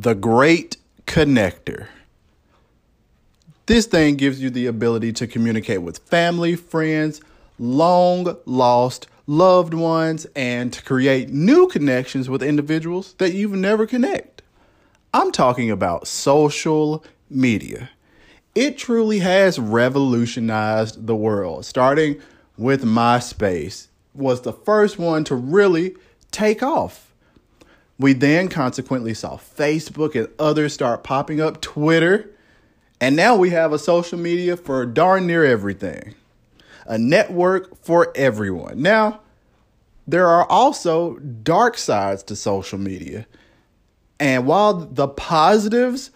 the Great Connector. This thing gives you the ability to communicate with family, friends, long lost loved ones, and to create new connections with individuals that you've never connect. I'm talking about social media. It truly has revolutionized the world, starting with MySpace was the first one to really take off. We then consequently saw Facebook and others start popping up, Twitter, and now we have a social media for darn near everything. A network for everyone. Now, there are also dark sides to social media. And while the positives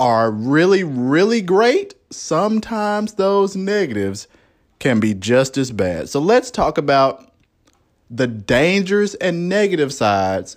are really, really great, sometimes those negatives can be just as bad. So let's talk about the dangers and negative sides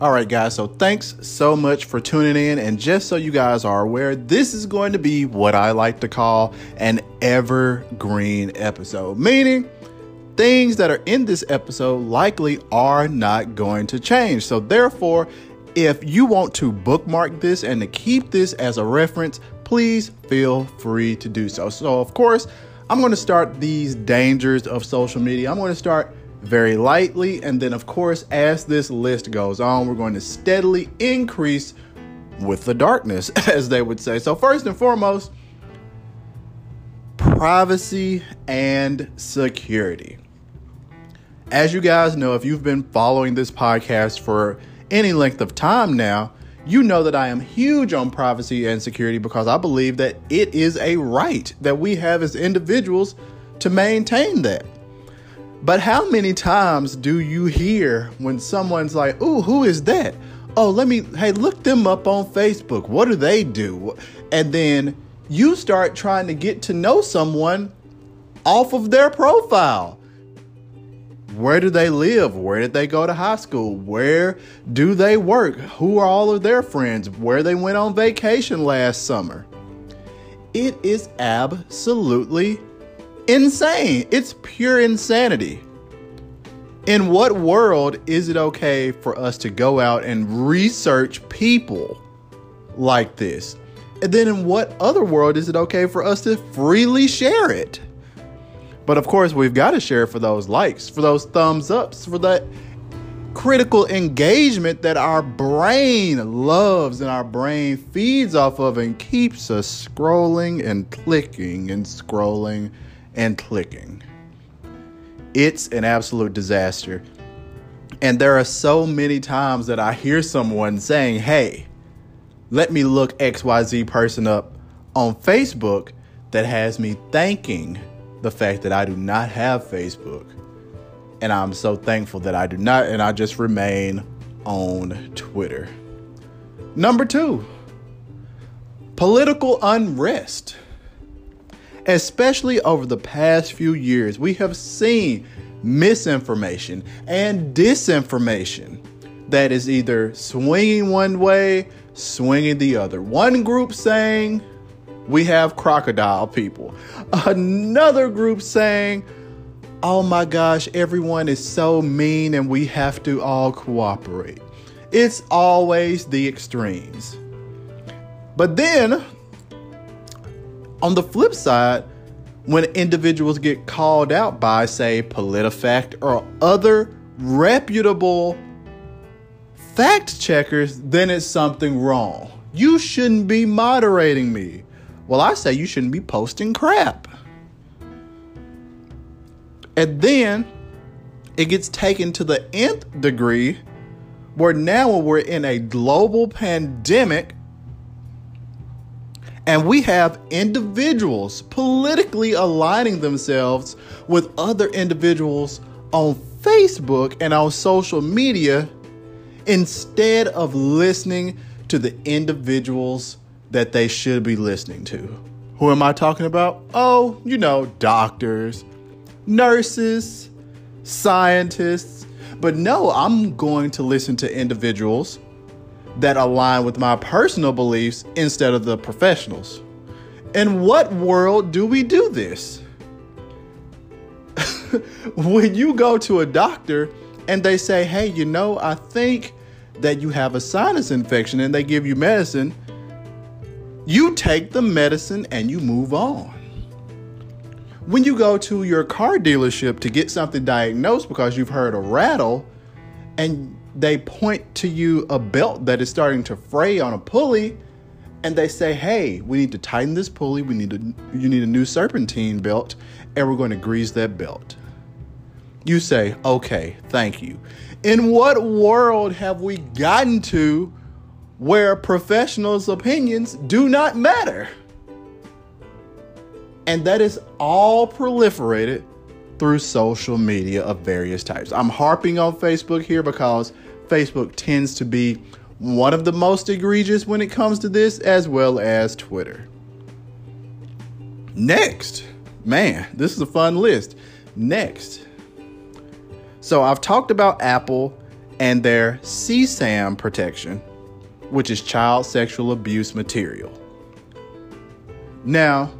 All right, guys, so thanks so much for tuning in. And just so you guys are aware, this is going to be what I like to call an evergreen episode, meaning things that are in this episode likely are not going to change. So, therefore, if you want to bookmark this and to keep this as a reference, please feel free to do so. So, of course, I'm going to start these dangers of social media. I'm going to start very lightly. And then, of course, as this list goes on, we're going to steadily increase with the darkness, as they would say. So, first and foremost, privacy and security. As you guys know, if you've been following this podcast for any length of time now, you know that I am huge on privacy and security because I believe that it is a right that we have as individuals to maintain that. But how many times do you hear when someone's like, "Ooh, who is that?" Oh, let me hey, look them up on Facebook. What do they do? And then you start trying to get to know someone off of their profile. Where do they live? Where did they go to high school? Where do they work? Who are all of their friends? Where they went on vacation last summer? It is absolutely insane. It's pure insanity. In what world is it okay for us to go out and research people like this? And then in what other world is it okay for us to freely share it? But of course, we've got to share for those likes, for those thumbs ups, for that critical engagement that our brain loves and our brain feeds off of and keeps us scrolling and clicking and scrolling and clicking. It's an absolute disaster. And there are so many times that I hear someone saying, Hey, let me look XYZ person up on Facebook that has me thanking the fact that I do not have Facebook. And I'm so thankful that I do not, and I just remain on Twitter. Number two, political unrest especially over the past few years, we have seen misinformation and disinformation that is either swinging one way, swinging the other. One group saying we have crocodile people, another group saying, oh my gosh, everyone is so mean and we have to all cooperate. It's always the extremes. But then on the flip side, when individuals get called out by, say, PolitiFact or other reputable fact checkers, then it's something wrong. You shouldn't be moderating me. Well, I say you shouldn't be posting crap. And then it gets taken to the nth degree where now when we're in a global pandemic And we have individuals politically aligning themselves with other individuals on Facebook and on social media instead of listening to the individuals that they should be listening to. Who am I talking about? Oh, you know, doctors, nurses, scientists. But no, I'm going to listen to individuals that align with my personal beliefs instead of the professionals. In what world do we do this? when you go to a doctor and they say, hey, you know, I think that you have a sinus infection and they give you medicine, you take the medicine and you move on. When you go to your car dealership to get something diagnosed because you've heard a rattle and they point to you a belt that is starting to fray on a pulley and they say, "Hey, we need to tighten this pulley. We need to you need a new serpentine belt and we're going to grease that belt." You say, "Okay, thank you." In what world have we gotten to where professionals' opinions do not matter? And that is all proliferated through social media of various types. I'm harping on Facebook here because Facebook tends to be one of the most egregious when it comes to this, as well as Twitter. Next, man, this is a fun list. Next. So I've talked about Apple and their CSAM protection, which is child sexual abuse material. Now,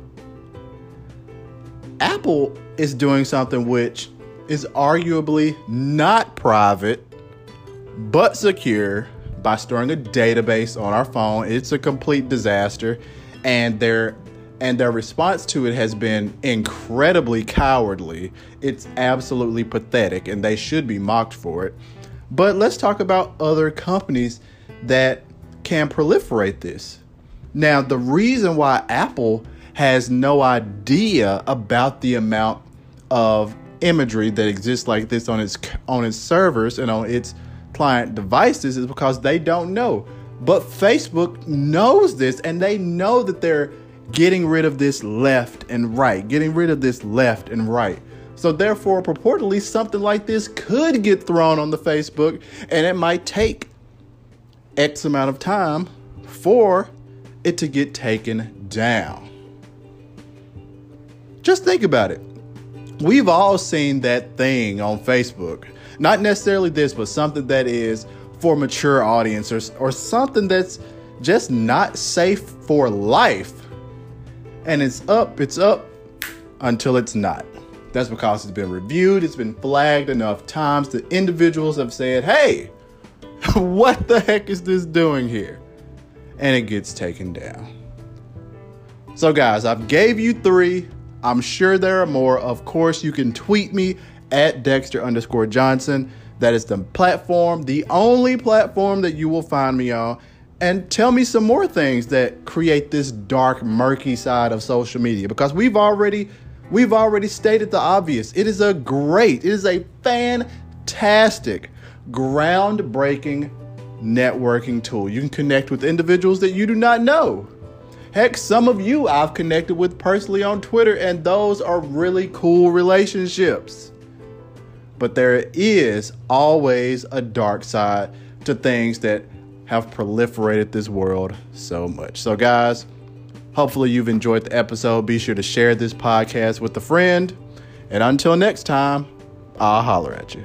Apple is doing something which is arguably not private but secure by storing a database on our phone. It's a complete disaster and their and their response to it has been incredibly cowardly. It's absolutely pathetic and they should be mocked for it. But let's talk about other companies that can proliferate this. Now, the reason why Apple has no idea about the amount of imagery that exists like this on its on its servers and on its client devices is because they don't know. But Facebook knows this and they know that they're getting rid of this left and right, getting rid of this left and right. So therefore, purportedly something like this could get thrown on the Facebook and it might take X amount of time for it to get taken down. Just think about it. We've all seen that thing on Facebook. Not necessarily this, but something that is for mature audiences or, or something that's just not safe for life. And it's up, it's up until it's not. That's because it's been reviewed, it's been flagged enough times that individuals have said, hey, what the heck is this doing here? And it gets taken down. So, guys, I've gave you three. I'm sure there are more. Of course, you can tweet me at Dexter underscore Johnson. That is the platform, the only platform that you will find me on. And tell me some more things that create this dark, murky side of social media because we've already we've already stated the obvious. It is a great, it is a fantastic, groundbreaking networking tool. You can connect with individuals that you do not know. Heck, some of you I've connected with personally on Twitter, and those are really cool relationships. But there is always a dark side to things that have proliferated this world so much. So, guys, hopefully you've enjoyed the episode. Be sure to share this podcast with a friend. And until next time, I'll holler at you.